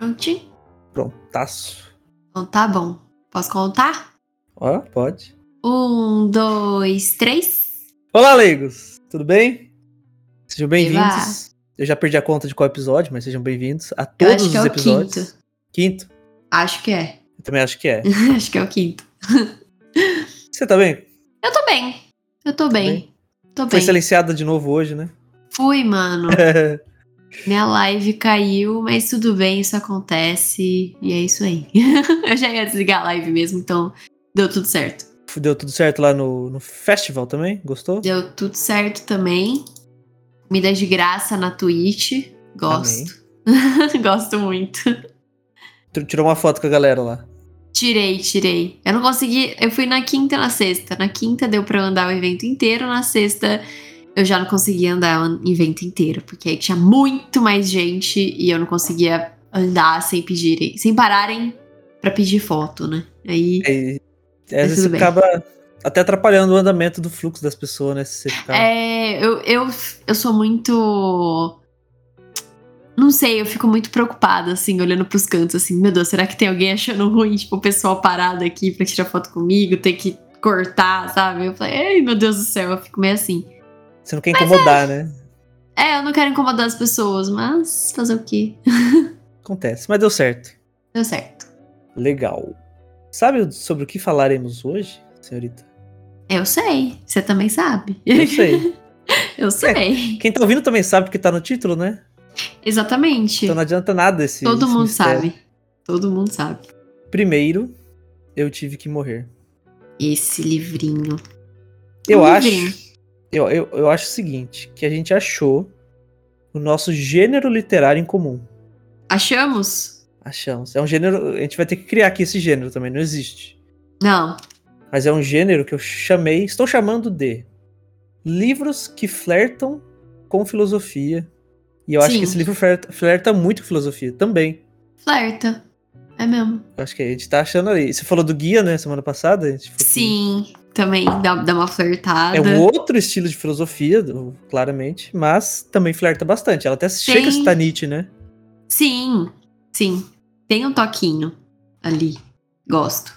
Prontinho? Prontaço. Então tá bom. Posso contar? Ó, pode. Um, dois, três. Olá, leigos! Tudo bem? Sejam bem-vindos. Eu já perdi a conta de qual episódio, mas sejam bem-vindos a todos que os é episódios. quinto. Quinto? Acho que é. Eu também acho que é. acho que é o quinto. Você tá bem? Eu tô bem. Eu tô bem. Tô Foi bem. silenciada de novo hoje, né? Fui, mano. Minha live caiu, mas tudo bem, isso acontece. E é isso aí. eu já ia desligar a live mesmo, então deu tudo certo. Deu tudo certo lá no, no festival também? Gostou? Deu tudo certo também. Comida de graça na Twitch. Gosto. Gosto muito. Tu Tirou uma foto com a galera lá. Tirei, tirei. Eu não consegui. Eu fui na quinta e na sexta. Na quinta deu pra andar o evento inteiro. Na sexta eu já não conseguia andar o evento inteiro. Porque aí tinha muito mais gente e eu não conseguia andar sem pedirem. Sem pararem pra pedir foto, né? Aí. Aí, às Mas vezes acaba até atrapalhando o andamento do fluxo das pessoas, né? Se você ficar. É, eu, eu, eu sou muito. Não sei, eu fico muito preocupada, assim, olhando pros cantos, assim, meu Deus, será que tem alguém achando ruim, tipo, o pessoal parado aqui pra tirar foto comigo, ter que cortar, sabe? Eu falei, ei, meu Deus do céu, eu fico meio assim. Você não quer incomodar, né? É, eu não quero incomodar as pessoas, mas fazer o quê? Acontece. Mas deu certo. Deu certo. Legal. Sabe sobre o que falaremos hoje, senhorita? Eu sei, você também sabe. Eu sei. Eu sei. Quem tá ouvindo também sabe porque tá no título, né? Exatamente. Então não adianta nada esse. Todo esse mundo mistério. sabe. Todo mundo sabe. Primeiro, eu tive que morrer. Esse livrinho. Eu Um acho. livrinho. Eu, eu, eu acho o seguinte: que a gente achou o nosso gênero literário em comum. Achamos? Achamos. É um gênero. A gente vai ter que criar aqui esse gênero também, não existe. Não. Mas é um gênero que eu chamei, estou chamando de livros que flertam com filosofia. E eu acho Sim. que esse livro flerta, flerta muito com filosofia também. Flerta. É mesmo. Eu acho que a gente tá achando ali. Você falou do guia, né, semana passada? A gente falou que Sim, também dá, dá uma flertada. É um outro estilo de filosofia, claramente, mas também flerta bastante. Ela até chega a citar Nietzsche, né? Sim, sim. Tem um toquinho ali. Gosto.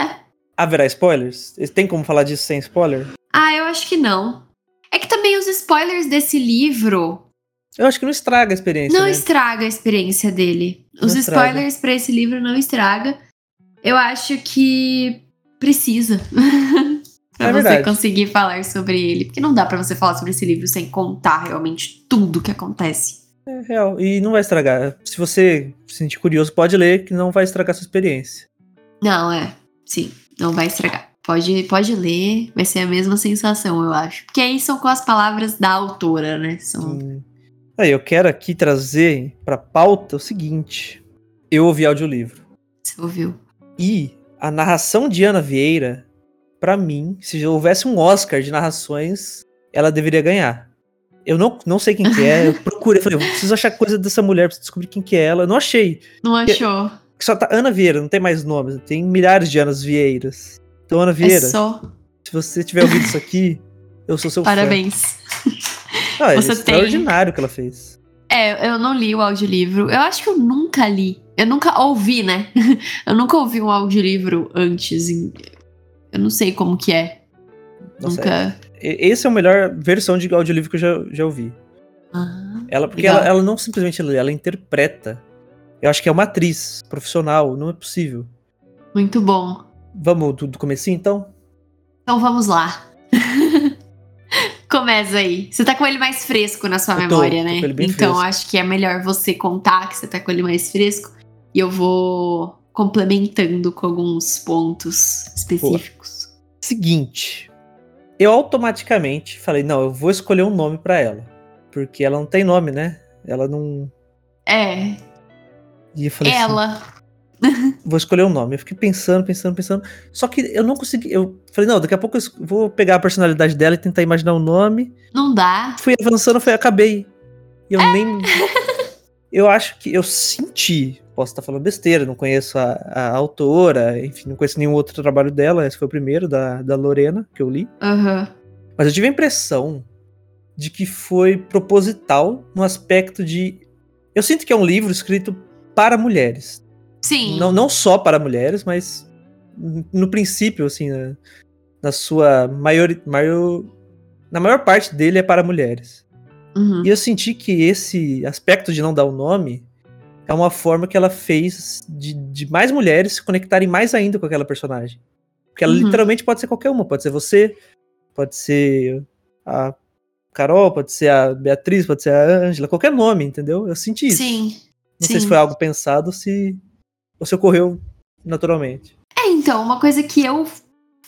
É. Haverá spoilers? Tem como falar disso sem spoiler? Ah, eu acho que não. É que também os spoilers desse livro Eu acho que não estraga a experiência. não né? estraga a experiência dele. Não Os estraga. spoilers pra esse livro não estraga. Eu acho que precisa. pra É você verdade. conseguir falar sobre ele. Porque não dá pra você falar sobre esse livro sem contar realmente tudo que acontece. É real. E não vai estragar. Se você se sentir curioso, pode ler, que não vai estragar sua experiência. Não, é. Sim, não vai estragar. Pode, pode ler, vai ser a mesma sensação, eu acho. Porque aí são com as palavras da autora, né? São. Aí, eu quero aqui trazer pra pauta o seguinte. Eu ouvi audiolivro. Você ouviu? E a narração de Ana Vieira, pra mim, se houvesse um Oscar de narrações, ela deveria ganhar. Eu não, não sei quem que é, eu procurei, falei, eu preciso achar coisa dessa mulher, preciso descobrir quem que é ela. Eu não achei. Não achou? Só tá Ana Vieira, não tem mais nomes, tem milhares de Anas Vieiras. Então, Ana É Vieira, só. se você tiver ouvido isso aqui, eu sou seu Parabéns. fã. Não, é Você extraordinário o que ela fez. É, eu não li o audiolivro. Eu acho que eu nunca li. Eu nunca ouvi, né? Eu nunca ouvi um audiolivro antes. Eu não sei como que é. Nossa, nunca. E- Esse é a melhor versão de audiolivro que eu já, já ouvi. Ah, Ela, porque ela, ela não simplesmente lê, ela interpreta. Eu acho que é uma atriz profissional, não é possível. muito bom. Vamos do, do comecinho, então? Então vamos lá. Começa aí. Você tá com ele mais fresco na sua Eu memória, tô né? então fresco. acho que é melhor você contar que você tá com ele mais fresco. E eu vou complementando com alguns pontos específicos. Seguinte, eu automaticamente falei, não, eu vou escolher um nome pra ela. Porque ela não tem nome, né? Ela não... É, E eu falei assim, ela. vou escolher um nome. Eu fiquei pensando, pensando, pensando. Só que eu não consegui. Eu falei, não, daqui a pouco eu vou pegar a personalidade dela e tentar imaginar o nome. Não dá. Fui avançando, foi, acabei. E eu É. nem. Eu acho que eu senti. Posso estar falando besteira, não conheço a, a autora, enfim, não conheço nenhum outro trabalho dela. Esse foi o primeiro, da, da Lorena, que eu li. Aham. Mas eu tive a impressão de que foi proposital no aspecto de. Eu sinto que é um livro escrito para mulheres. Sim. Não, não só para mulheres, mas no princípio, assim, na, na sua maior, maior. Na maior parte dele é para mulheres. Uhum. E eu senti que esse aspecto de não dar o nome é uma forma que ela fez de, de mais mulheres se conectarem mais ainda com aquela personagem. Porque ela Uhum. literalmente pode ser qualquer uma, pode ser você, pode ser a Carol, pode ser a Beatriz, pode ser a Ângela, qualquer nome, entendeu? Eu senti isso. Sim. Não sim. sei se foi algo pensado se, ou se ocorreu naturalmente. É, então, uma coisa que eu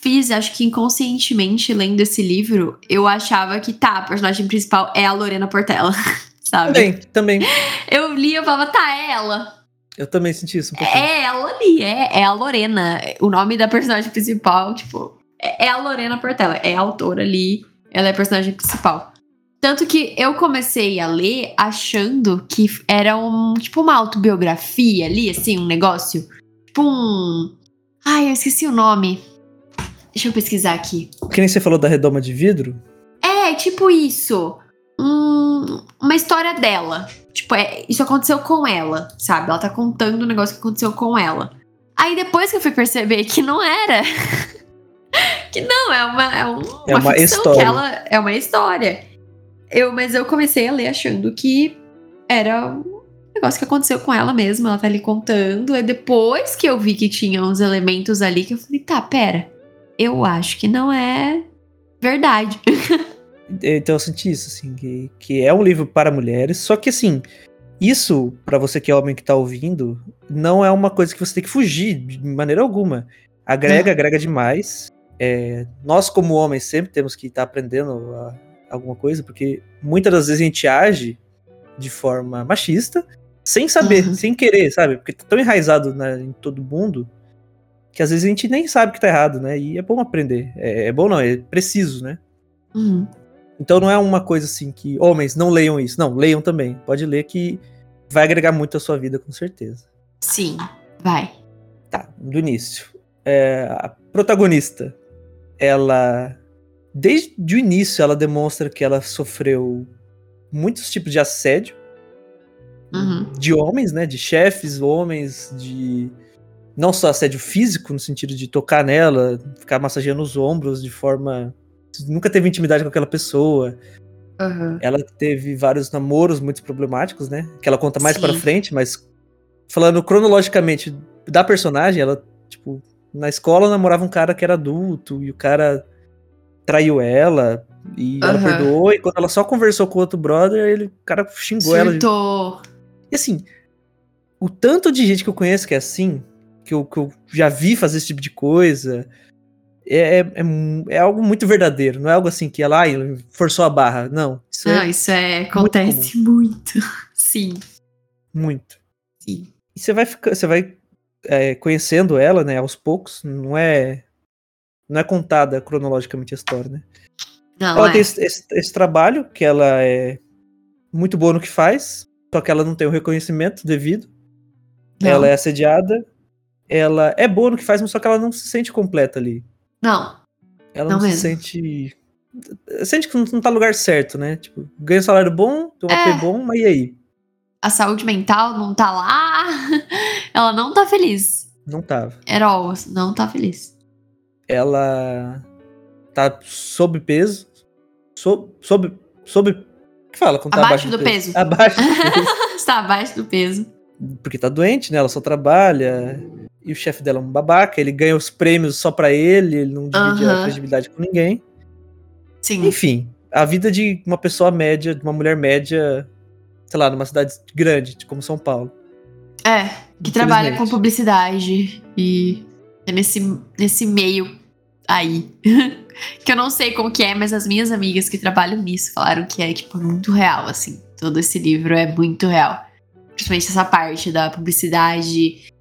fiz, acho que inconscientemente lendo esse livro, eu achava que tá, a personagem principal é a Lorena Portela, sabe? Também, também. Eu li e eu falava, tá, é ela. Eu também senti isso um pouquinho. É ela ali, é, é a Lorena. O nome da personagem principal, tipo, é, é a Lorena Portela, é a autora ali, ela é a personagem principal. Tanto que eu comecei a ler achando que era um, tipo, uma autobiografia ali, assim, um negócio. Tipo um. Ai, eu esqueci o nome. Deixa eu pesquisar aqui. Que nem você falou da redoma de vidro. É, tipo isso. Um- uma história dela. Tipo, é, isso aconteceu com ela, sabe? Ela tá contando um negócio que aconteceu com ela. Aí depois que eu fui perceber que não era. que não, é uma, é um- uma, É uma história. que ela. É uma história. Eu, mas eu comecei a ler achando que era um negócio que aconteceu com ela mesma. Ela tá ali contando. E depois que eu vi que tinha uns elementos ali, que eu falei, tá, pera. Eu acho que não é verdade. Então eu senti isso, assim, que, que é um livro para mulheres, só que assim, isso, pra você que é homem que tá ouvindo, não é uma coisa que você tem que fugir de maneira alguma. Agrega, Não. agrega demais. É, nós, como homens, sempre temos que estar aprendendo a- alguma coisa, porque muitas das vezes a gente age de forma machista, sem saber, Uhum. sem querer, sabe? Porque tá tão enraizado né, em todo mundo que às vezes a gente nem sabe que tá errado, né? E é bom aprender. É, é bom não, é preciso, né? Uhum. Então não é uma coisa assim que homens não leiam isso. Não, leiam também. Pode ler que vai agregar muito à sua vida, com certeza. Sim, vai. Tá, do início. É, a protagonista, ela. Desde o início, ela demonstra que ela sofreu muitos tipos de assédio Uhum. de homens, né? De chefes, homens, de. Não só assédio físico, no sentido de tocar nela, ficar massageando os ombros de forma. Nunca teve intimidade com aquela pessoa. Uhum. Ela teve vários namoros muito problemáticos, né? Que ela conta mais Sim. pra frente, mas falando cronologicamente da personagem, ela, tipo, na escola namorava um cara que era adulto e o cara traiu ela e ela Aham. perdoou e quando ela só conversou com outro brother, ele, o cara xingou ela. Surtou. E assim, o tanto de gente que eu conheço que é assim, que eu, que eu já vi fazer esse tipo de coisa, é, é, é é algo muito verdadeiro. Não é algo assim que ela ai, forçou a barra. Não. Isso Não, é isso é, acontece muito. Sim, muito. sim. E você vai ficar, você vai é, conhecendo ela, né, aos poucos. Não é, não é contada cronologicamente a história, né? Não, ela é. tem esse, esse- esse trabalho que ela é muito boa no que faz, só que ela não tem o reconhecimento devido. Não. Ela é assediada. Ela é boa no que faz, mas só que ela não se sente completa ali. Não, Ela Não não, se sente. Sente que não, tá no lugar certo, né? Tipo, ganha um salário bom, tem um É. AP bom, mas e aí? a saúde mental não tá lá. Ela não tá feliz. Não tava. All, não tá feliz. ela tá sob peso. Sob. Sob. sob o que fala? Quando tá Abaixo do peso. Abaixo do peso. Está abaixo do peso. Porque tá doente, né? Ela só trabalha. E o chefe dela é um babaca. Ele ganha os prêmios só pra ele. Ele não divide a credibilidade com ninguém. Sim. Enfim, a vida de uma pessoa média, de uma mulher média, sei lá, numa cidade grande, como São Paulo. É, que trabalha com publicidade e é nesse, nesse meio aí. que eu não sei como que é, mas as minhas amigas que trabalham nisso falaram que é, tipo, muito real, assim. Todo esse livro é muito real. Principalmente essa parte da publicidade,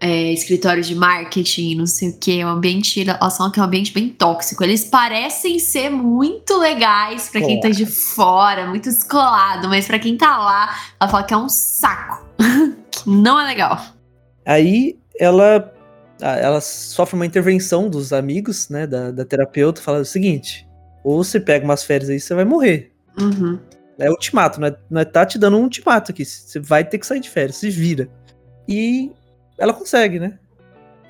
é, escritório de marketing, não sei o que. O ambiente, elas falam que é um ambiente bem tóxico. Eles parecem ser muito legais pra quem tá de fora, muito descolado, mas pra quem tá lá, ela fala que é um saco. que não é legal. Aí ela, ela sofre uma intervenção dos amigos, né, da, da terapeuta, falando o seguinte: ou você pega umas férias aí, você vai morrer. Uhum. É ultimato, não é, não é tá te dando um ultimato aqui. Você vai ter que sair de férias, se vira. E ela consegue, né?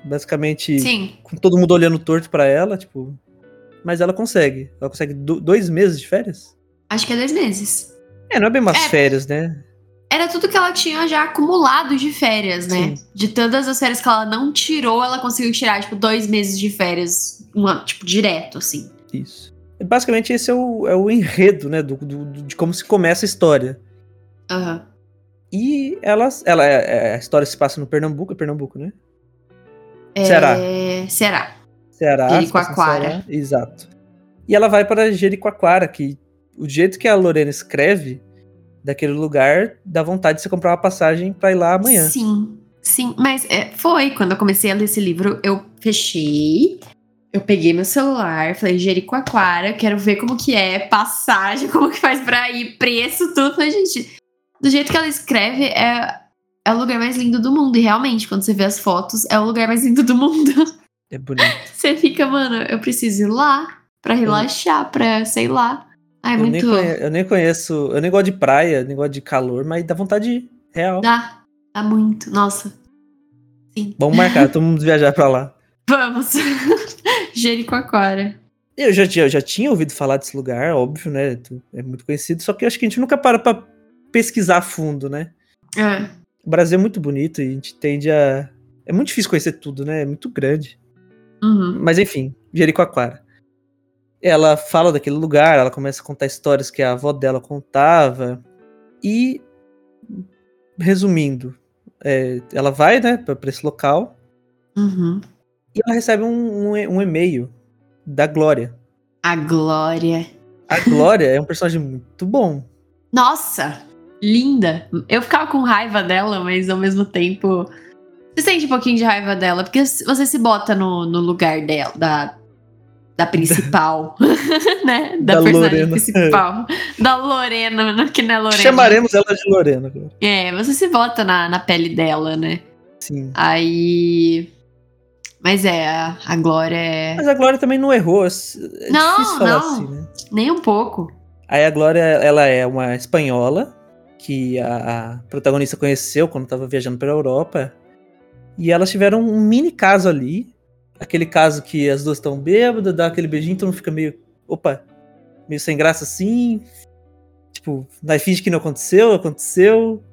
Basicamente, Sim. com todo mundo olhando torto pra ela, tipo. Mas ela consegue. Ela consegue do- dois meses de férias? Acho que é dois meses. É, não é bem umas É. férias, né? Era tudo que ela tinha já acumulado de férias, né? Sim. De todas as férias que ela não tirou, ela conseguiu tirar, tipo, dois meses de férias, uma, tipo, direto, assim. Isso. E Basicamente, esse é o, é o enredo, né? Do, do- de como se começa a história. Aham. E ela, ela é- é- a história se passa no Pernambuco, é Pernambuco, né? É... Ceará. Ceará. Ceará. Jericoacoara. Ceará, Exato. E ela vai para Jericoacoara, que o jeito que a Lorena escreve daquele lugar dá vontade de você comprar uma passagem pra ir lá amanhã. Sim, sim. Mas é, foi, quando eu comecei a ler esse livro, eu fechei, eu peguei meu celular, falei, Jericoacoara, quero ver como que é, passagem, como que faz pra ir, preço, tudo. Falei, gente, do jeito que ela escreve, é, é o lugar mais lindo do mundo. E realmente, quando você vê as fotos, é o lugar mais lindo do mundo. É bonito. Você fica, mano, eu preciso ir lá pra relaxar, pra, sei lá. Ai, Eu nem, muito. conhe- eu nem conheço, eu nem gosto de praia, nem gosto de calor, mas dá vontade de ir. Real. Dá, dá muito. Nossa. Sim. Vamos marcar, todo mundo viajar pra lá. Vamos. Jericoacoara. Eu já, eu já tinha ouvido falar desse lugar, óbvio, né? É muito conhecido, só que acho que a gente nunca para pra pesquisar a fundo, né? É. O Brasil é muito bonito e a gente tende a. É muito difícil conhecer tudo, né? É muito grande. Uhum. Mas enfim, Jericoacoara. Ela fala daquele lugar, ela começa a contar histórias que a avó dela contava. E, resumindo, é, ela vai, né, pra, pra esse local Uhum. e ela recebe um, um, um e-mail da Glória. A Glória. A Glória é um personagem muito bom. Nossa, linda. Eu ficava com raiva dela, mas ao mesmo tempo. Você sente um pouquinho de raiva dela, porque você se bota no, no lugar dela, da, da principal, né? Da, Da personagem Lorena. principal. da Lorena, que não é Lorena. Chamaremos ela de Lorena. É, você se bota na, na pele dela, né? Sim. Aí. Mas é, a, a Glória é. Mas a Glória também não errou. É difícil Não, falar não. assim, né? Nem um pouco. Aí a Glória, ela é uma espanhola que a, protagonista conheceu quando estava viajando pela Europa. E elas tiveram um mini caso ali. Aquele caso que as duas estão bêbadas, dá aquele beijinho, mundo fica meio. Opa, meio sem graça assim. Tipo, nós finge que não aconteceu, aconteceu.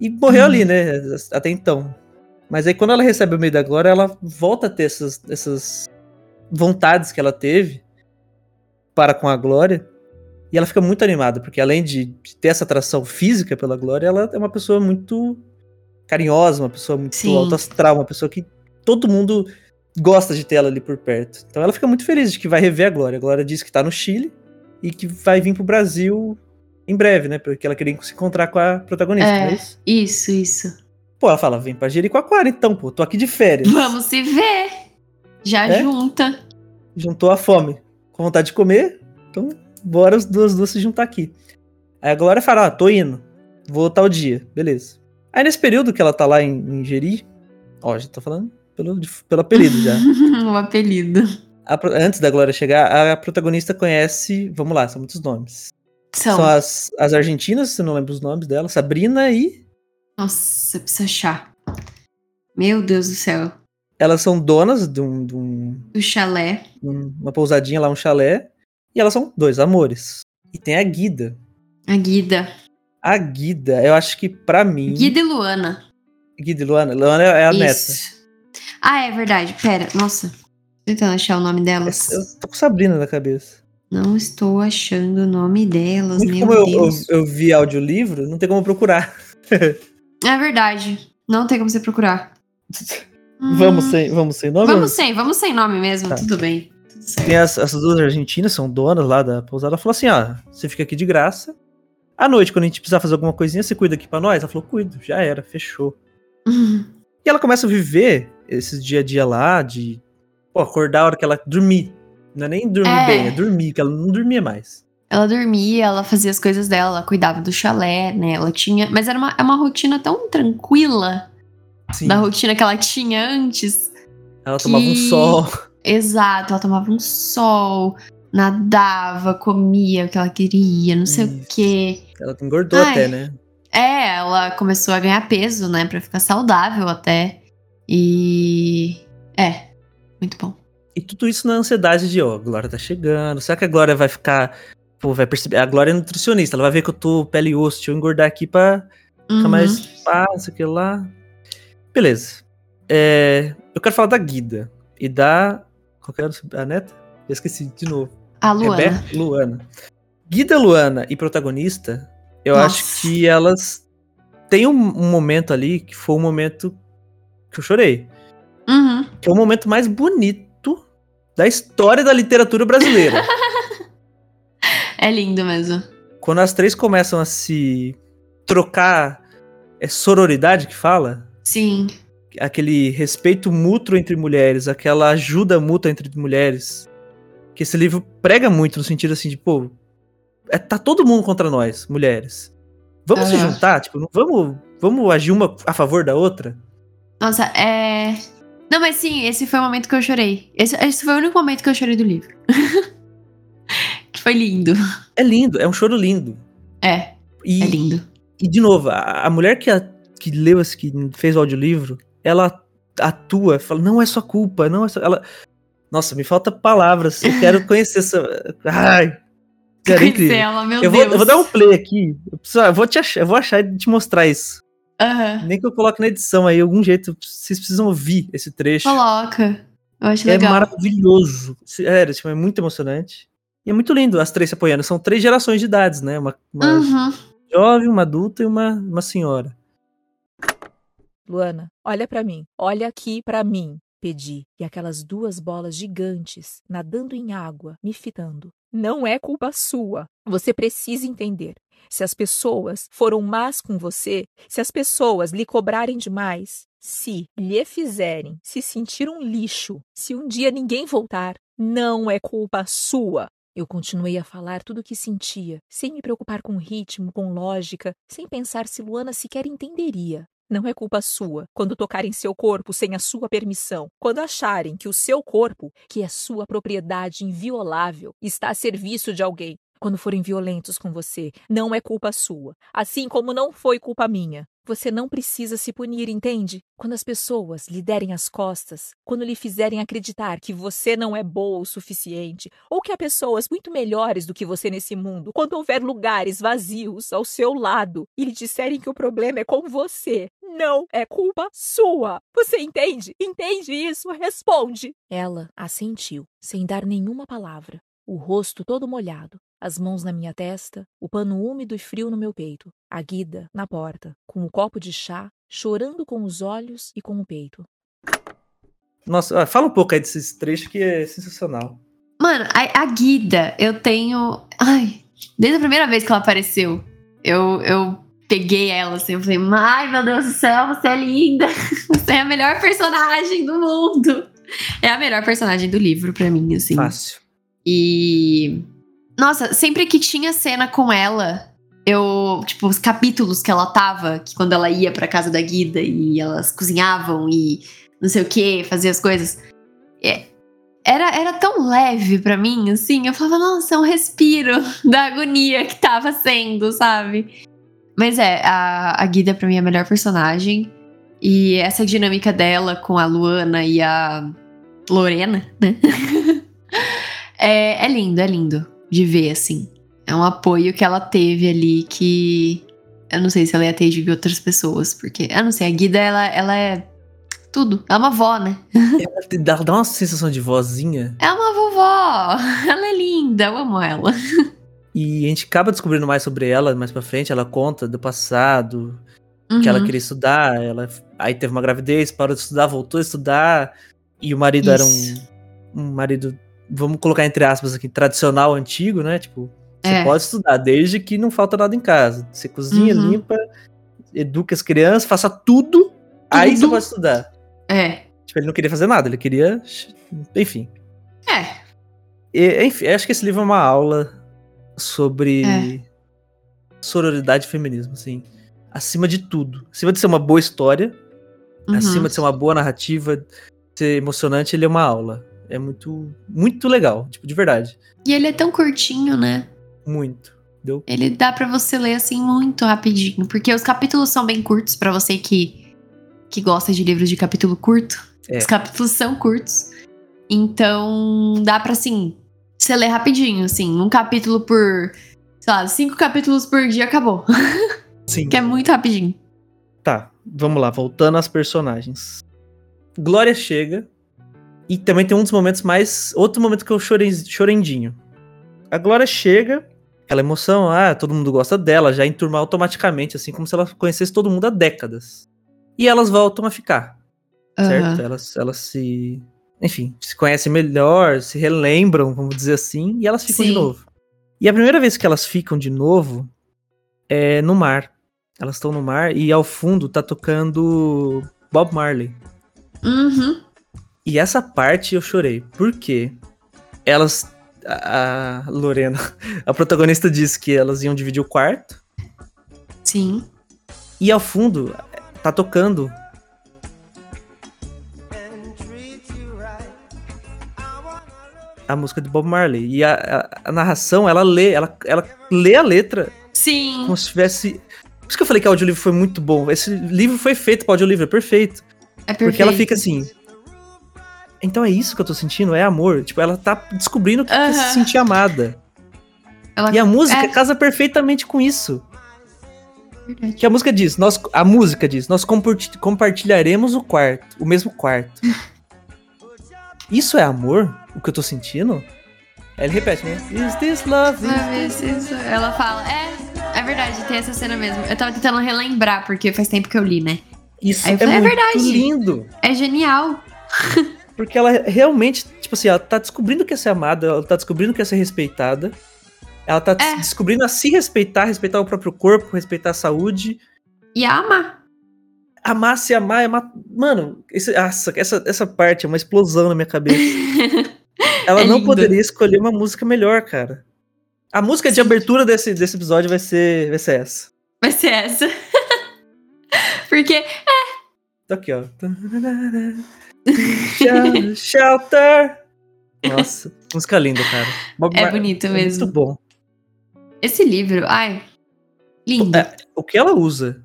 E morreu Uhum. ali, né? Até então. Mas aí quando ela recebe o meio da glória, ela volta a ter essas, essas vontades que ela teve para com a glória. E ela fica muito animada, porque além de ter essa atração física pela Glória, ela é uma pessoa muito carinhosa, uma pessoa muito Sim. uma pessoa que todo mundo gosta de ter ela ali por perto. Então ela fica muito feliz de que vai rever a Glória. A Glória diz que tá no Chile e que vai vir pro Brasil em breve, né? Porque ela queria se encontrar com a protagonista, É. é isso? Isso, isso. Pô, ela fala, vem pra Jericoacoara então, pô, tô aqui de férias. Vamos se ver. Já É? junta. juntou a fome com vontade de comer, então bora as duas duas se juntar aqui. Aí a Glória fala, ah, tô indo, vou tal dia, beleza. Aí nesse período que ela tá lá em, em Jeri, ó, já tô falando pelo, pelo apelido já. o apelido. A antes da Glória chegar, a protagonista conhece, vamos lá, são muitos nomes. São. São as, as argentinas, se eu não lembro os nomes dela, Sabrina e... Nossa, precisa achar. Meu Deus do céu. Elas são donas de, um- de um- Do chalé. um- uma pousadinha lá, um chalé, e elas são dois amores. E tem a Guida. A Guida. A Guida, eu acho que pra mim... Guida e Luana. Guida e Luana. Luana é a neta. Isso. Ah, é verdade. Pera, nossa. Tô tentando achar o nome delas. Eu tô com Sabrina na cabeça. Não estou achando o nome delas, Muito meu como eu, eu, Deus. eu vi audiolivro, não tem como procurar. É verdade. Não tem como você procurar. Vamos Hum, sem, vamos sem nome? Vamos sem, vamos sem nome mesmo. Tá. Tudo bem. Tem as, essas duas argentinas, são donas lá da pousada. Ela falou assim: ó, você fica aqui de graça. À noite, quando a gente precisar fazer alguma coisinha, você cuida aqui pra nós? Ela falou: cuido, já era, fechou. Uhum. E ela começa a viver esses dia a dia lá, de pô, acordar a hora que ela dormir. Não é nem dormir É. bem, é dormir, que ela não dormia mais. Ela dormia, ela fazia as coisas dela, ela cuidava do chalé, né? Ela tinha. Mas era uma, é uma rotina tão tranquila Sim. da rotina que ela tinha antes. Ela tomava um que- sol. Exato, ela tomava um sol, nadava, comia o que ela queria, não sei o Isso. quê. Ela engordou Ai. até, né? É, ela começou a ganhar peso, né? Pra ficar saudável até. E. É, muito bom. E tudo isso na ansiedade de, ó, a Glória tá chegando. Será que a Glória vai ficar. Pô, vai perceber. A Glória é nutricionista, ela vai ver que eu tô pele e osso, deixa eu engordar aqui pra Uhum. ficar mais pá, não sei o que lá. Beleza. É, eu quero falar da Guida e da. Qual que era a neta? Eu esqueci de novo. A Luana. Rebeca Luana. Guida, Luana e protagonista, eu Nossa. acho que elas têm um, um momento ali que foi um momento que eu chorei. Uhum. Que é o momento mais bonito da história da literatura brasileira. É lindo mesmo. Quando as três começam a se trocar. É sororidade que fala? Sim. Aquele respeito mútuo entre mulheres, aquela ajuda mútua entre mulheres. Que esse livro prega muito no sentido assim de, pô, é, tá todo mundo contra nós, mulheres. Vamos se Aham. juntar, tipo, não vamos, vamos agir uma a favor da outra? Nossa, é. Não, mas sim, esse foi o momento que eu chorei. Esse, esse foi o único momento que eu chorei do livro. que foi lindo. É lindo, é um choro lindo. É, E, é lindo. E, de novo, a, a mulher que, a- que leu, esse, que fez o audiolivro, ela atua, fala, não é sua culpa, não é sua... Ela... Nossa, me falta palavras, eu quero conhecer essa... Ai, cara, é Conhecer incrível. ela, meu Eu vou, Deus. eu vou dar um play aqui, eu, preciso- eu vou, te achar, eu vou achar e te mostrar isso. Aham. Nem que eu coloque na edição aí, algum jeito, vocês precisam ouvir esse trecho. Coloca. Eu acho É legal. maravilhoso, sério, tipo, é muito emocionante. E é muito lindo as três se apoiando, são três gerações de idades, né? Uma, uma Uhum. jovem, uma adulta e uma, uma senhora. Luana, olha pra mim. Olha aqui pra mim. Pedi. E aquelas duas bolas gigantes nadando em água, me fitando. Não é culpa sua. Você precisa entender. Se as pessoas foram más com você, se as pessoas lhe cobrarem demais, se lhe fizerem se sentir um lixo, se um dia ninguém voltar, não é culpa sua. Eu continuei a falar tudo o que sentia, sem me preocupar com ritmo, com lógica, sem pensar se Luana sequer entenderia. Não é culpa sua quando tocarem seu corpo sem a sua permissão, quando acharem que o seu corpo, que é sua propriedade inviolável, está a serviço de alguém. Quando forem violentos com você, não é culpa sua, assim como não foi culpa minha. Você não precisa se punir, entende? Quando as pessoas lhe derem as costas, quando lhe fizerem acreditar que você não é boa o suficiente, ou que há pessoas muito melhores do que você nesse mundo, quando houver lugares vazios ao seu lado e lhe disserem que o problema é com você, não é culpa sua. Você entende? Entende isso? Responde. Ela assentiu, sem dar nenhuma palavra, o rosto todo molhado, as mãos na minha testa, o pano úmido e frio no meu peito, a Guida na porta, com o copo de chá, chorando com os olhos e com o peito. Nossa, ah, fala um pouco aí desses trechos que é sensacional. Mano, a, a Guida, eu tenho. Ai, desde a primeira vez que ela apareceu, eu, eu peguei ela assim, eu falei, ai meu Deus do céu, você é linda! Você é a melhor personagem do mundo! É a melhor personagem do livro pra mim, assim. Fácil. E. Nossa, sempre que tinha cena com ela, eu. Tipo, os capítulos que ela tava, que quando ela ia pra casa da Guida e elas cozinhavam e não sei o que, fazia as coisas. é, era, era tão leve pra mim, assim. Eu falava, nossa, é um respiro da agonia que tava sendo, sabe? Mas é, a, a Guida pra mim é a melhor personagem. E essa dinâmica dela com a Luana e a Lorena, né? é, é lindo, é lindo de ver, assim. É um apoio que ela teve ali que. Eu não sei se ela ia ter de outras pessoas, porque. Eu não sei, a Guida, ela, ela é tudo. Ela é uma avó, né? Dá, dá uma sensação de vozinha. É uma vovó! Ela é linda, eu amo ela. E a gente acaba descobrindo mais sobre ela mais pra frente. Ela conta do passado, que ela Uhum. queria estudar. Ela aí teve uma gravidez, parou de estudar, voltou a estudar. E o marido era Isso. um, um marido, vamos colocar entre aspas aqui, tradicional, antigo, né? Tipo, você É. pode estudar desde que não falta nada em casa. Você cozinha, Uhum. limpa, educa as crianças, faça tudo. Aí você Tudo. pode estudar. É. Tipo, ele não queria fazer nada, ele queria. Enfim. É. E, enfim, acho que esse livro é uma aula sobre É. sororidade e feminismo, assim. Acima de tudo. Acima de ser uma boa história, Uhum. acima de ser uma boa narrativa, ser emocionante, ele é uma aula. É muito, muito legal, tipo, de verdade. E ele é tão curtinho, né? Muito. Deu. Ele dá pra você ler assim muito rapidinho, porque os capítulos são bem curtos pra você que que gosta de livros de capítulo curto. É. Os capítulos são curtos. Então, dá pra assim, você ler rapidinho, assim, um capítulo por, sei lá, cinco capítulos por dia acabou. Sim. que é muito rapidinho. Tá, vamos lá, voltando às personagens. Glória chega. E também tem um dos momentos mais. Outro momento que eu chorei, chorendinho. A Glória chega, aquela emoção, ah, todo mundo gosta dela, já enturmar automaticamente, assim, como se ela conhecesse todo mundo há décadas. E elas voltam a ficar, certo? Aham. Elas, elas se. Enfim, se conhecem melhor, se relembram, vamos dizer assim, e elas ficam de Sim. novo. E a primeira vez que elas ficam de novo é no mar. Elas estão no mar e ao fundo tá tocando Bob Marley. Uhum. E essa parte eu chorei. Por quê? Elas. A, a Lorena, a protagonista, disse que elas iam dividir o quarto. Sim. E ao fundo tá tocando. A música de Bob Marley. E a, a- a narração, ela lê, ela, ela lê a letra Sim. como se tivesse. Por isso que eu falei que o audiolivro foi muito bom. Esse livro foi feito para audiolivro, é perfeito. É perfeito. Porque ela fica assim. Então é isso que eu tô sentindo? É amor? Tipo, ela tá descobrindo que quer Aham. se sentir amada. Ela- E a música É. casa perfeitamente com isso. Verdade. Que a música diz, nós, a música diz, nós comparti- compartilharemos o quarto, o mesmo quarto. Isso é amor? O que eu tô sentindo? Aí ele repete, né? Is this love? Is this... Ela fala, é, é verdade, tem essa cena mesmo. Eu tava tentando relembrar, porque faz tempo que eu li, né? Isso é, falei, é verdade. lindo. É genial. Porque ela realmente, tipo assim, ela tá descobrindo que é ser amada, ela tá descobrindo que é ser respeitada. Ela tá É. descobrindo a se respeitar, respeitar o próprio corpo, respeitar a saúde. E ama. Amar, se amar, é amar. Mano, esse, nossa, essa, essa parte é uma explosão na minha cabeça. Ela É não lindo. poderia escolher uma música melhor, cara. A música de abertura desse, desse episódio vai ser, vai ser essa. Vai ser essa. porque Tá aqui, ó. Shel- Shelter. Nossa, música linda, cara. Bob É Mar- bonito mesmo. Muito bom. esse livro, ai, lindo. É. O que ela usa?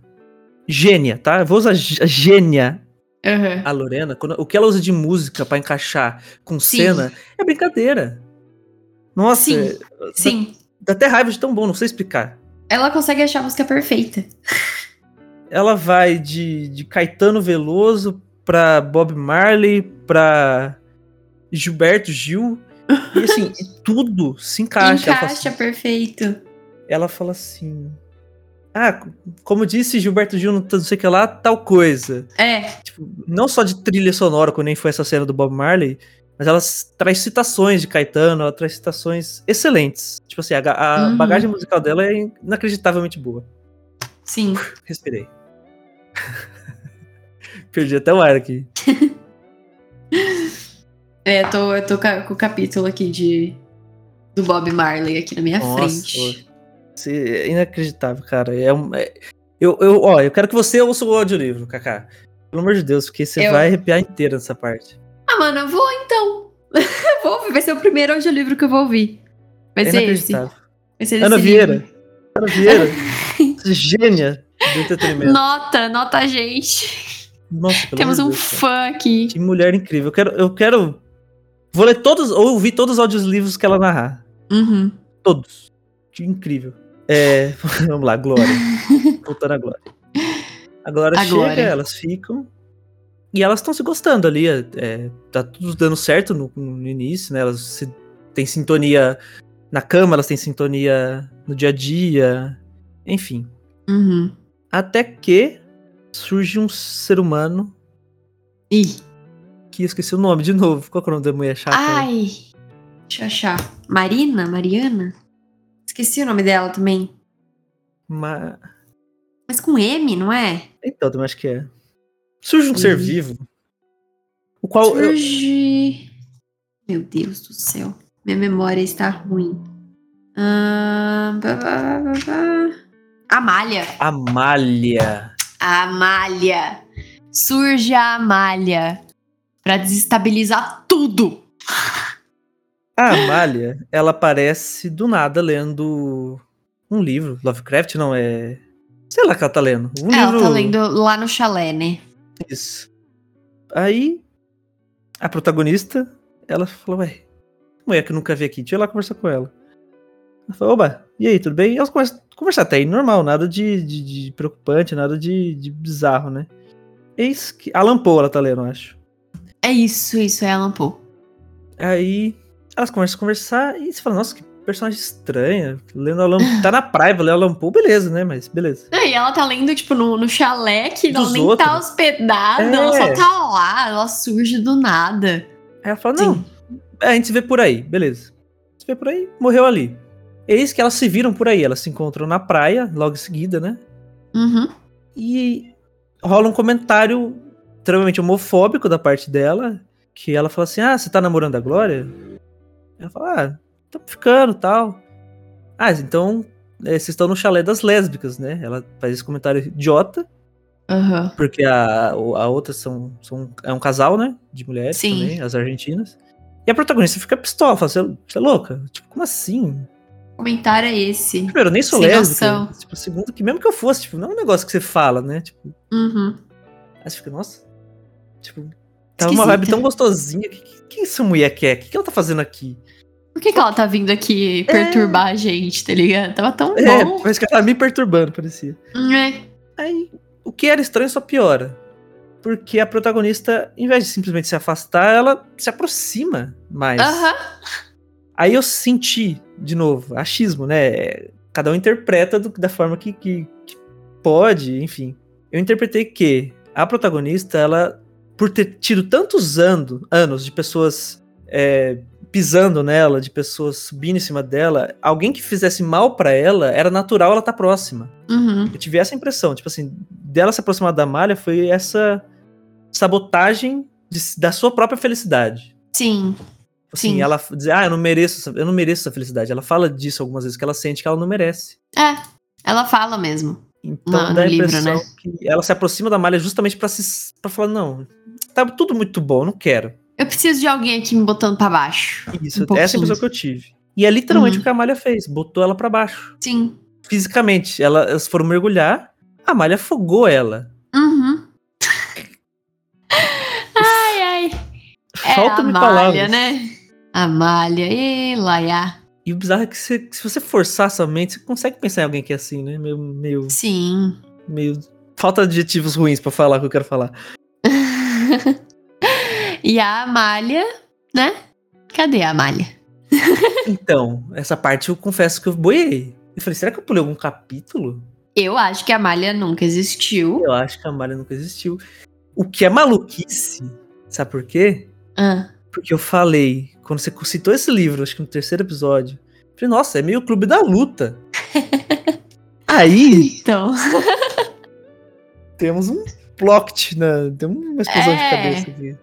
Gênia, tá? Eu vou usar gê- gênia, Aham. a Lorena. quando- o que ela usa de música pra encaixar com Sim. cena é brincadeira. Nossa, Sim. é- Sim. dá até raiva de tão bom, não sei explicar. Ela consegue achar a música perfeita. Ela vai de, de Caetano Veloso pra Bob Marley, pra Gilberto Gil. E assim, tudo se encaixa. Ela fala Encaixa assim- perfeito. ela fala assim. Ah, como disse Gilberto Gil, não sei o que lá, tal coisa. É, Tipo, não só de trilha sonora, como nem foi essa cena do Bob Marley, mas ela traz citações de Caetano, ela traz citações excelentes. Tipo assim, a, a Uhum. bagagem musical dela é inacreditavelmente boa. sim. Respirei. Perdi até o ar aqui. É, eu tô, eu tô com o capítulo aqui de do Bob Marley aqui na minha frente. É inacreditável, cara. É um, é- eu, eu, ó, eu quero que você ouça o audiolivro, Kaká. Pelo amor de Deus, porque você Eu- vai arrepiar inteira nessa parte. Ah, mano, eu vou então. Vou. Vai ser o primeiro audiolivro que eu vou ouvir. Vai é ser esse. Vai ser Ana Vieira. livro. Ana Vieira. gênia do entretenimento. Nota, nota a gente. Nossa, pelo Temos um Deus, cara. fã aqui. Que mulher incrível. Eu quero, eu quero. Vou ler todos, ou ouvir todos os audiolivros que ela narrar. Uhum. Todos. Que incrível. É, vamos lá, Glória. Voltando à Glória. A Glória A chega, Glória. elas ficam. E elas estão se gostando ali. é, é, tá tudo dando certo no, no início, né? Elas se- têm sintonia na cama, elas têm sintonia no dia a dia. Enfim. Uhum. Até que surge um ser humano Ih. que esqueci o nome de novo. Qual é o nome da mulher chata? Ai. Deixa eu achar. Marina? Mariana? Esqueci o nome dela também. Ma- Mas com M, não é? Então, também acho que é. Surge um Uhum. ser vivo. O qual. eu- Surge. Meu Deus do céu. Minha memória está ruim. Ah, bá, bá. Amália. Amália. Amália. Surge a Amália. Pra desestabilizar tudo. A Amália, ela aparece do nada lendo um livro. Lovecraft não, é. Sei lá que ela tá lendo. Um Ela livro. tá lendo lá no chalé, né? Isso. Aí, a protagonista, ela falou, ué, mulher que eu nunca vi aqui, deixa eu ir lá conversar com ela. Ela falou, oba, e aí, tudo bem? E elas começam a conversar até aí, normal, nada de, de, de preocupante, nada de, de bizarro, né? Eis que. Alan Poe ela tá lendo, eu acho. É isso, isso, é Alan Poe. Aí, elas começam a conversar e você fala, nossa, que personagem estranha. Lendo Alan Tá na praia, vou ler Alan Poe, beleza, né? Mas beleza. É, E ela tá lendo, tipo, no, no chalé que ela nem outros. tá hospedada, É. ela só tá lá, ela surge do nada. Aí ela fala, não, é, a gente se vê por aí, beleza. Se vê por aí, morreu ali. Eis que elas se viram por aí, elas se encontram na praia, logo em seguida, né? Uhum. E rola um comentário extremamente homofóbico da parte dela, que ela fala assim, ah, você tá namorando a Glória? Ela fala, ah, tamo ficando tal. Ah, então é, vocês estão no chalé das lésbicas, né? Ela faz esse comentário idiota, Aham. porque a, a outra são, são, é um casal, né? De mulheres Sim. também, as argentinas. E a protagonista fica pistola, fala, você é louca? Tipo, como assim? Comentário é esse. Primeiro, eu nem sou Sem lésbica. noção. Tipo, segundo, que mesmo que eu fosse, tipo, não é um negócio que você fala, né? Tipo, Uhum. aí você fica, nossa. Tipo, tava uma Esquisita. vibe tão gostosinha. Que, que, que essa mulher quer? O que, que ela tá fazendo aqui? Por que, que ela tá vindo aqui perturbar a gente, tá ligado? Tava tão É, bom. parece que ela tava me perturbando, parecia. É. Aí, o que era estranho só piora. Porque a protagonista, em vez de simplesmente se afastar, ela se aproxima mais. Aham. Aí eu senti, de novo, achismo, né? Cada um interpreta do- da forma que, que- que pode, enfim. Eu interpretei que a protagonista, ela, por ter tido tantos ando- anos de pessoas é, pisando nela, de pessoas subindo em cima dela, alguém que fizesse mal pra ela, era natural ela estar próxima. Uhum. Eu tive essa impressão, tipo assim, dela se aproximar da Malha foi essa sabotagem de- da sua própria felicidade. Sim. Assim, Sim. ela diz, ah, eu não mereço, essa- eu não mereço essa felicidade. Ela fala disso algumas vezes, que ela sente que ela não merece. É. Ela fala mesmo. Então No- dá a no livro, impressão né? que ela se aproxima da Malha justamente pra se para falar, não, tá tudo muito bom, não quero. Eu preciso de alguém aqui me botando pra baixo. Isso, Um essa é a impressão que eu tive. E é literalmente Uhum. o que a Malha fez, botou ela pra baixo. Sim. Fisicamente, ela- elas foram mergulhar, a Malha afogou ela. Uhum. ai, ai. É Falta-me a malha, né? A malha. E laia. E o bizarro é que você- se você forçar sua mente, você consegue pensar em alguém que é assim, né? Meio, meio, Sim. meio. Falta adjetivos ruins pra falar o que eu quero falar. e a malha, né? Cadê a malha? Então, essa parte eu confesso que eu boiei. Eu falei, será que eu pulei algum capítulo? Eu acho que a malha nunca existiu. Eu acho que a Malha nunca existiu. O que é maluquice, sabe por quê? Ah, Porque eu falei, quando você citou esse livro, acho que no terceiro episódio, eu falei, nossa, é meio clube da luta. Aí então. temos um plot, né? Tem uma explosão de É. cabeça aqui.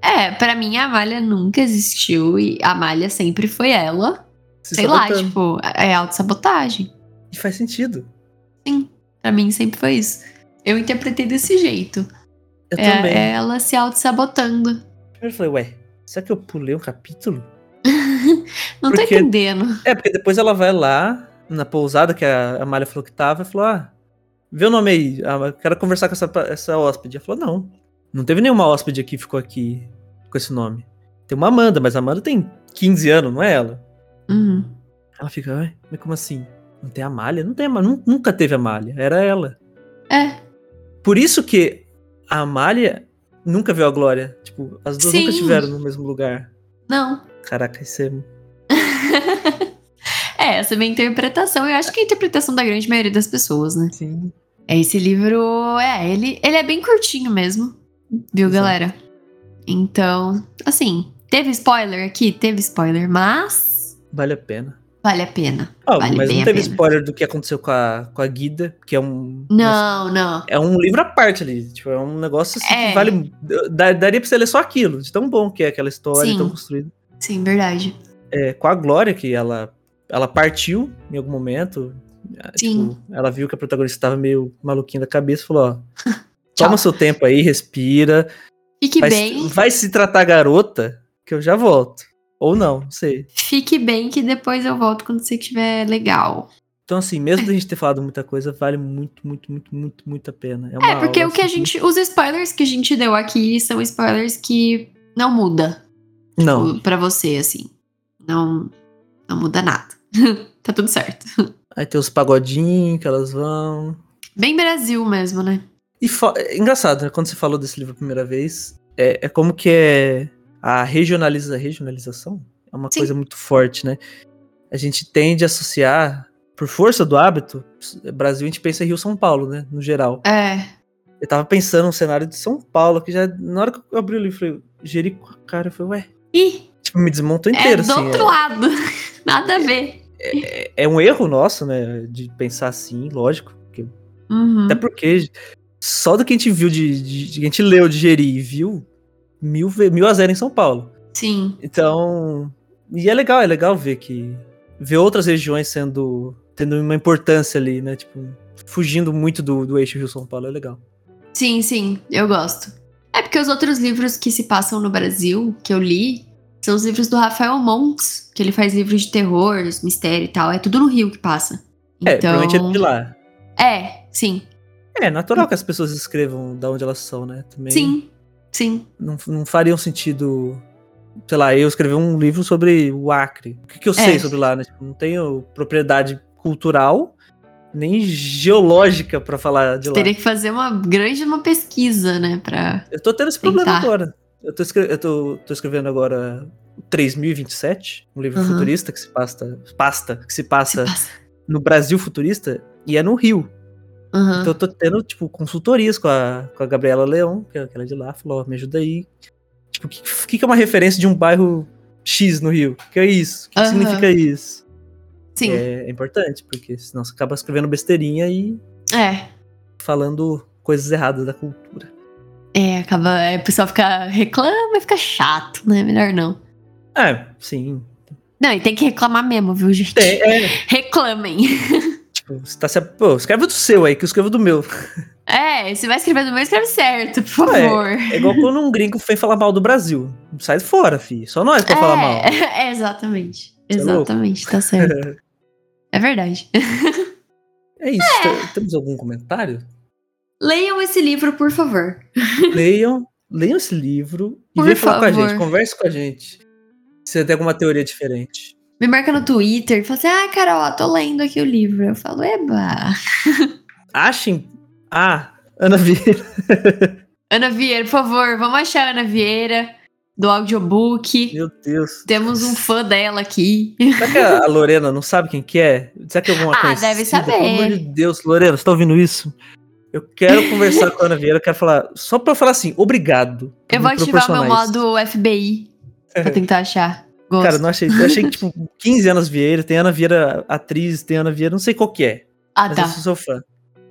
É, pra mim a malha nunca existiu e a malha sempre foi ela. Se Sei lá, sabotando. tipo, é autossabotagem. E faz sentido. Sim, pra mim sempre foi isso. Eu interpretei desse jeito. Eu É, também. é ela se auto-sabotando. Eu falei, ué, será que eu pulei um capítulo? Não tô Porque- entendendo. É, porque depois ela vai lá na pousada que a Amália falou que tava e falou: Ah, vê o nome aí, ah, quero conversar com essa, essa hóspede. Ela falou: Não, não teve nenhuma hóspede aqui que ficou aqui com esse nome. Tem uma Amanda, mas a Amanda tem 15 anos, não é ela? Uhum. Ela fica, Ué, mas como assim? Não tem Amália? Não tem Amália, nu- nunca teve Amália, era ela. É, Por isso que a Amália nunca viu a Glória. Tipo, as duas nunca Sim. estiveram no mesmo lugar. não. Caraca, isso é. É, essa é a minha interpretação. Eu acho que é a interpretação da grande maioria das pessoas, né? Sim. É, Esse livro, é, ele, ele é bem curtinho mesmo, viu, Exato. galera? Então, assim, teve spoiler aqui? Teve spoiler, mas Vale a pena. vale a pena. Ó, Vale mas não teve spoiler do que aconteceu com a, com a Guida, que é um. Não, não. É um livro à parte ali. Tipo, é um negócio assim É. que vale. da- Daria pra você ler só aquilo, de tão bom que é aquela história, Sim. tão construída. Sim, verdade. É, com a Glória, que ela, ela partiu em algum momento. ah, Sim. Tipo, ela viu que a protagonista estava meio maluquinha da cabeça e falou: ó, toma seu tempo aí, respira. Fique Vai, bem, vai se tratar garota, que eu já volto. Ou não, não sei. fique bem que depois eu volto quando você estiver legal. Então, assim, mesmo da gente ter falado muita coisa, vale muito, muito, muito, muito, muito a pena. É, uma porque aula, o que a assim, gente. Os spoilers que a gente deu aqui são spoilers que não muda Não, pra você, assim. Não, não muda nada. tá tudo certo. aí tem os pagodinhos que elas vão. Bem Brasil mesmo, né? E é engraçado, né? Quando você falou desse livro a primeira vez, é, é como que é a regionaliza, regionalização é uma Sim. coisa muito forte, né? A gente tende a associar, por força do hábito, Brasil a gente pensa em Rio São Paulo, né? No geral. É. Eu tava pensando no cenário de São Paulo, que já, na hora que eu abri o livro, eu falei, Jericoacoara, eu falei, ué, Ih, tipo, me desmontou é inteiro, do assim. outro lado. Nada a ver. É, é um erro nosso, né? De pensar assim, lógico. porque- Uhum. Até porque só do que a gente viu de, de- de- que a gente leu de Jeri e viu mil, mil a zero em São Paulo. Sim. Então. E é legal, é legal ver que. Ver outras regiões sendo. tendo uma importância ali, né? Tipo, fugindo muito do, do eixo Rio São Paulo, é legal. Sim, sim, eu gosto. É porque os outros livros que se passam no Brasil, que eu li, são os livros do Rafael Montes, que ele faz livros de terror, mistério e tal. É tudo no Rio que passa. É, Então, provavelmente é de lá. é, sim. É natural que as pessoas escrevam da onde elas são, né? Também Sim, sim. Não, não faria um sentido. Sei lá, eu escrever um livro sobre o Acre. O que, que eu É. sei sobre lá, né? Tipo, não tenho propriedade cultural nem geológica pra falar de lá. Teria que fazer uma grande uma pesquisa, né, pra... Eu tô tendo esse problema Tentar. agora. Eu, tô, escre- eu tô, tô escrevendo agora o 3027, um livro Aham. futurista que se pasta, pasta que se passa Se passa. no Brasil futurista e é no Rio. Aham. Então eu tô tendo, tipo, consultorias com a, com a Gabriela Leão, que é aquela de lá, falou, ó, me ajuda aí. Tipo, o que, que, que é uma referência de um bairro X no Rio? O que é isso? O que, que Aham. significa isso? Sim, É, é importante, porque senão você acaba escrevendo besteirinha e é. falando coisas erradas da cultura. É, acaba. É, o pessoal fica. reclama e fica chato, né? Melhor não. É, sim. Não, e tem que reclamar mesmo, viu, gente? Tem, é, Reclamem. tipo, você tá se. Pô, escreve do seu aí, que eu escrevo do meu. É, se vai escrever do meu, escreve certo, por Ué, favor. É igual quando um gringo vem falar mal do Brasil. Sai fora, fi. Só nós pra falar mal. É, exatamente. Você é? Exatamente, tá certo. É verdade. É isso. Temos algum comentário? Leiam esse livro, por favor. leiam, leiam esse livro e Por venham falar com a gente, converse com a gente. Se você tem alguma teoria diferente. Me marca no Twitter e fala assim: ah, Carol, tô lendo aqui o livro. Eu falo, eba. Achem. Ah, Ana Vieira. Ana Vieira, por favor, vamos achar a Ana Vieira do audiobook. Meu Deus. Temos um fã dela aqui. Será que a Lorena não sabe quem que é? Será que alguma Ah, coisa? deve saber. Pelo amor de Deus, Lorena, você tá ouvindo isso? Eu quero conversar com a Ana Vieira, eu quero falar. Só pra falar assim, obrigado. Eu vou ativar meu modo FBI pra tentar achar. Gosto. Cara, eu não achei. Eu achei que, tipo, 15 anos Vieira, tem Ana Vieira atriz, tem Ana Vieira, não sei qual que é. ah, Mas tá. eu sou seu fã.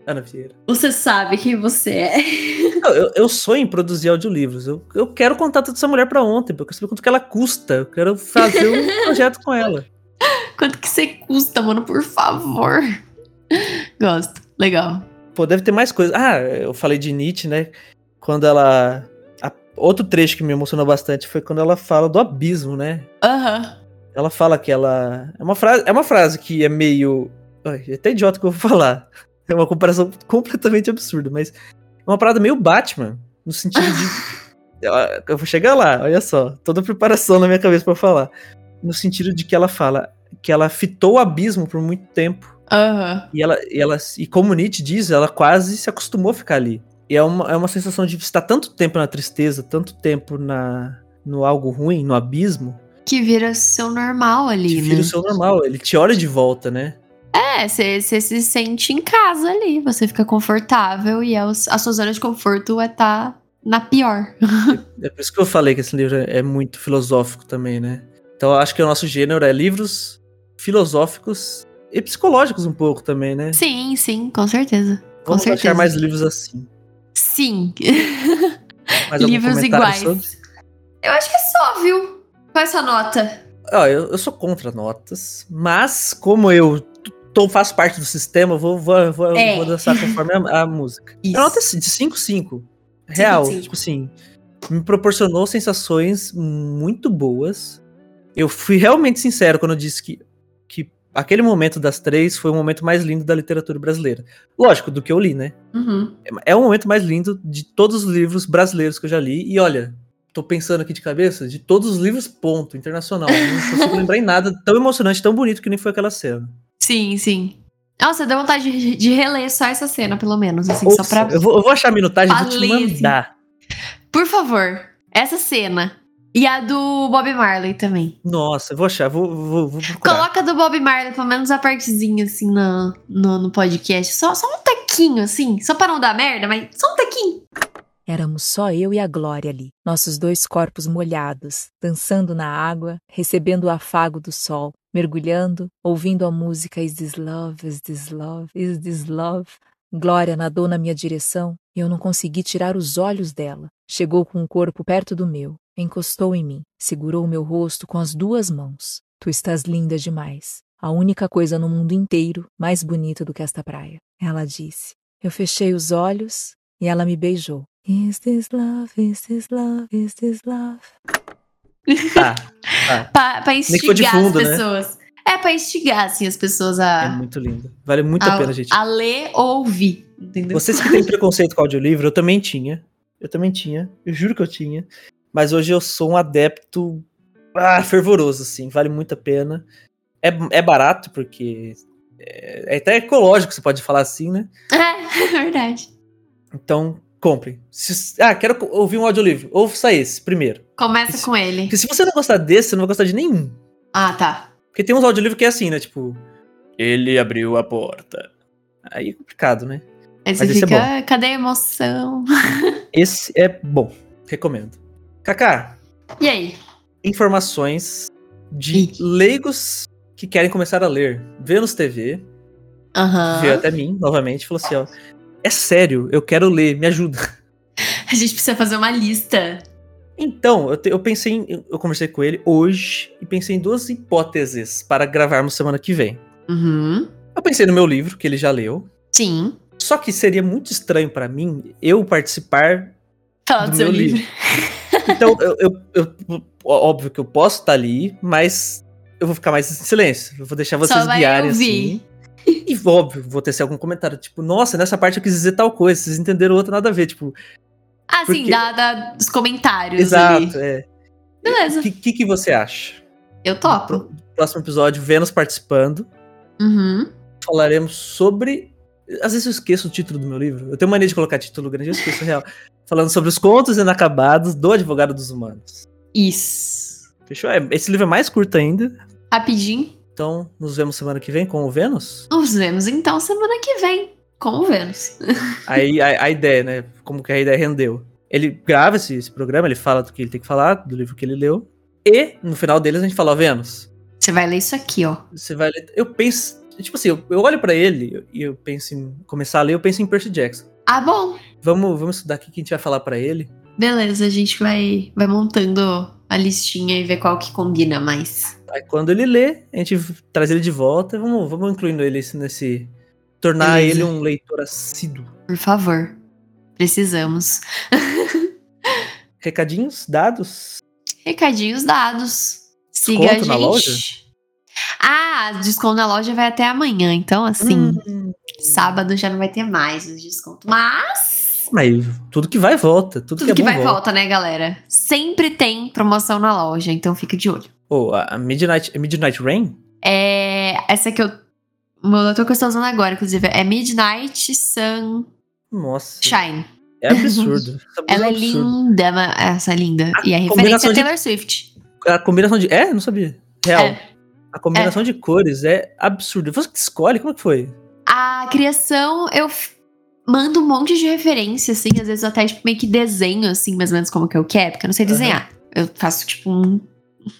Ana Vieira. Você sabe quem você é. Não, Eu, eu sonho em produzir audiolivros. Eu, eu quero o contato dessa mulher pra ontem, porque eu quero saber quanto que ela custa. Eu quero fazer um projeto com ela. Quanto que você custa, mano? Por favor. Gosto. Legal. Pô, deve ter mais coisa. Ah, eu falei de Nietzsche, né? Quando ela. a- outro trecho que me emocionou bastante foi quando ela fala do abismo, né? Aham. Ela fala que ela. É uma frase, é uma frase que é meio. Ai, é até idiota que eu vou falar. É uma comparação completamente absurda, mas é uma parada meio Batman. No sentido de. Eu- vou chegar lá, olha só. Toda a preparação na minha cabeça pra falar. No sentido de que ela fala que ela fitou o abismo por muito tempo. Aham. E ela, e ela, e como Nietzsche diz, ela quase se acostumou a ficar ali. E é uma, é uma sensação de estar tanto tempo na tristeza, tanto tempo na, no algo ruim, no abismo, Que vira seu normal ali, que né? vira o seu normal. Ele te olha de volta, né? É, você você se sente em casa ali. Você fica confortável e é os- a sua zona de conforto é estar na pior. É por isso que eu falei que esse livro é muito filosófico também, né? Então eu acho que o nosso gênero é livros filosóficos e psicológicos um pouco também, né? Sim, sim, com certeza. Com Vamos certeza. achar mais livros assim. Sim. Livros iguais. sobre? Eu acho que é só, viu? Qual é a sua nota? Ó, eu, eu sou contra notas, mas como eu tô, faço parte do sistema, eu vou, vou, vou, É. vou dançar conforme a, a música. Isso. A nota é de 5-5. Real. cinco. Tipo assim, me proporcionou sensações muito boas. Eu fui realmente sincero quando eu disse que aquele momento das três foi o momento mais lindo da literatura brasileira. Lógico, do que eu li, né? Uhum. É o momento mais lindo de todos os livros brasileiros que eu já li. E olha, tô pensando aqui de cabeça, de todos os livros, ponto, internacional. Não consigo lembrar em nada tão emocionante, tão bonito que nem foi aquela cena. Sim, sim. Nossa, deu vontade de, de reler só essa cena, pelo menos, assim, Ouça, só pra. eu, vou, eu vou achar a minutagem e vou te assim. mandar. Por favor, essa cena. E a do Bob Marley também. Nossa, eu vou achar, vou, vou, vou procurar. Coloca do Bob Marley, pelo menos a partezinha, assim, no, no, no podcast. Só, só um tequinho, assim. Só pra não dar merda, mas só um tequinho. Éramos só eu e a Glória ali, nossos dois corpos molhados, dançando na água, recebendo o afago do sol, mergulhando, ouvindo a música Is This Love, Is This Love, Is This Love. Glória nadou na minha direção e eu não consegui tirar os olhos dela. Chegou com o corpo perto do meu, encostou em mim, segurou o meu rosto com as duas mãos. Tu estás linda demais. A única coisa no mundo inteiro mais bonita do que esta praia. Ela disse. Eu fechei os olhos e ela me beijou. Is this love, is this love, is this love? Tá, Pra, pra de instigar fundo, as né? pessoas. É, pra instigar, assim, as pessoas é a, muito lindo. Vale muito a, a, pena, gente. a ler ou ouvir. Entendeu? Vocês que têm preconceito com audiolivro, eu também tinha. Eu também tinha. Eu juro que eu tinha. Mas hoje eu sou um adepto ah, fervoroso, assim. Vale muito a pena. É, é barato, porque é, é até ecológico, você pode falar assim, né? É, verdade. Então, comprem. Se- ah, quero ouvir um audiolivro. Ouça esse primeiro. Começa Isso. com ele. Porque se você não gostar desse, você não vai gostar de nenhum. Ah, tá. Porque tem uns audiolivros que é assim, né? Tipo, ele abriu a porta. Aí é complicado, né? Aí você Mas esse é fica, cadê a emoção? Esse é bom. Recomendo. Kaká, E aí? informações de Ih. leigos que querem começar a ler. Vênus TV Aham. veio até mim, novamente, e falou assim: ó. É sério, eu quero ler, me ajuda. A gente precisa fazer uma lista. Então, eu, te- eu pensei em. eu- conversei com ele hoje e pensei em duas hipóteses para gravarmos semana que vem. Uhum. Eu pensei no meu livro, que ele já leu. Sim. Só que seria muito estranho pra mim eu participar. Fala Do do, seu meu livro. Então, eu, eu- eu- óbvio que eu posso estar ali, mas eu vou ficar mais em silêncio. Eu vou deixar vocês Só guiarem assim. E óbvio, vou ter algum comentário, tipo, nossa, nessa parte eu quis dizer tal coisa, vocês entenderam outra nada a ver, tipo, Ah, sim, Porque- dá, dá os comentários ali. exato, é. Beleza. O que, que, que você acha? Eu topo. Pro- Próximo episódio, Vênus participando. Uhum. Falaremos sobre. Às vezes eu esqueço o título do meu livro. Eu tenho mania de colocar título grande, eu esqueço real. Falando sobre os contos inacabados do Advogado dos Humanos. Isso. Fechou? É, Esse livro é mais curto ainda. Rapidinho. Então, nos vemos semana que vem com o Vênus. Nos vemos então semana que vem com o Vênus. Aí a, a ideia, né? Como que a ideia rendeu. Ele grava esse, esse programa, ele fala do que ele tem que falar, do livro que ele leu. E no final deles a gente fala, ó, Vênus, Você vai ler isso aqui, ó. você vai ler. Eu penso. Tipo assim, eu, eu olho pra ele e eu penso em começar a ler, eu penso em Percy Jackson. Ah, bom. Vamos, vamos estudar aqui o que a gente vai falar pra ele. Beleza, a gente vai, vai montando a listinha e ver qual que combina mais. Aí quando ele lê, a gente traz ele de volta e vamos, vamos incluindo ele nesse-. Tornar Beleza. ele um leitor assíduo. Por favor. Precisamos. Recadinhos dados? Recadinhos dados. Siga Desconto a na gente. Ah, desconto na loja vai até amanhã. Então, assim, Hum, sábado já não vai ter mais o desconto. Mas mas tudo que vai volta. Tudo, tudo que, é que bom vai volta. volta, né, galera? Sempre tem promoção na loja, então fica de olho. Ô, a a Midnight, é Midnight Rain? É, essa que eu. O meu doutor que eu estou usando agora, inclusive, é Midnight Sunshine. Nossa. É absurdo. Blusa Ela é linda, essa é linda. A e a referência é de- Taylor Swift. A combinação de. É, não sabia. Real. É. A combinação de cores é absurda. Você que escolhe, como é que foi? A criação, eu mando um monte de referência, assim, às vezes eu até tipo, meio que desenho, assim, mais ou menos como que eu quero, porque eu não sei desenhar. Eu faço, tipo, um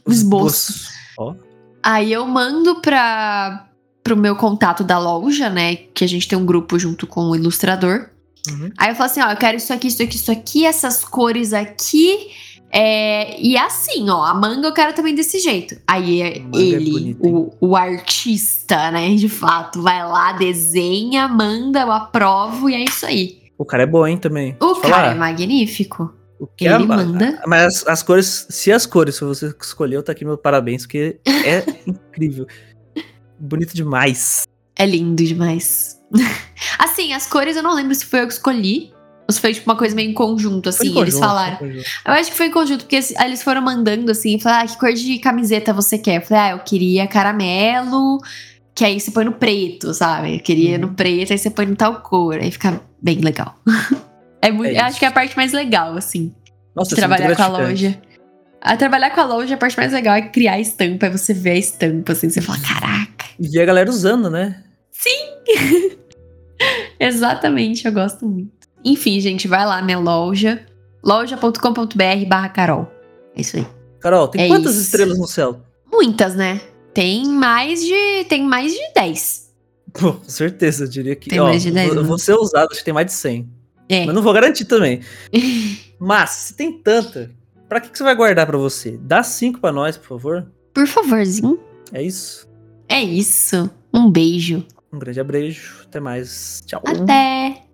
esboço. Esboço. Ó. Aí eu mando pra, pro meu contato da loja, né? Que a gente tem um grupo junto com o ilustrador. Uhum. Aí eu falo assim, ó, eu quero isso aqui, isso aqui, isso aqui, essas cores aqui. É, e assim, ó, a manga eu quero também desse jeito. Aí é é ele, hein? o, o artista, né, de fato, vai lá, desenha, manda, eu aprovo e é isso aí. O cara é bom, hein, também. O Deixa cara é falar. magnífico. O que ele é- manda. Mas as, as cores, se as cores foi você que escolheu, tá aqui meu parabéns, porque é incrível. bonito demais. É lindo demais. assim, as cores eu não lembro se foi eu que escolhi. Foi tipo uma coisa meio em conjunto, assim, em eles conjunto, falaram. em conjunto. Eu acho que foi em conjunto, porque assim, aí eles foram mandando assim, falaram, ah, que cor de camiseta você quer? Eu falei, ah, eu queria caramelo, que aí você põe no preto, sabe? Eu queria Uhum. no preto, aí você põe no tal cor, aí fica bem legal. é muito, É eu acho que é a parte mais legal, assim, Nossa, de é trabalhar com a loja. A trabalhar com a loja, a parte mais legal é criar a estampa, é você ver a estampa, assim, você fala, caraca. E a galera usando, né? Exatamente, eu gosto muito. Enfim, gente, vai lá, minha loja, loja.com.br barra Carol. É isso aí. Carol, tem É quantas isso. estrelas no céu? Muitas, né? Tem mais de. Tem mais de 10. Pô, com certeza, eu diria que. Tem ó, mais de 10, eu vou, né? ser ousado, acho que tem mais de 100. É. Mas não vou garantir também. Mas, se tem tanta, pra que, que você vai guardar pra você? Dá 5 pra nós, por favor. Por favorzinho. É isso. É isso. Um beijo. Um grande abraço. Até mais. Tchau. Até.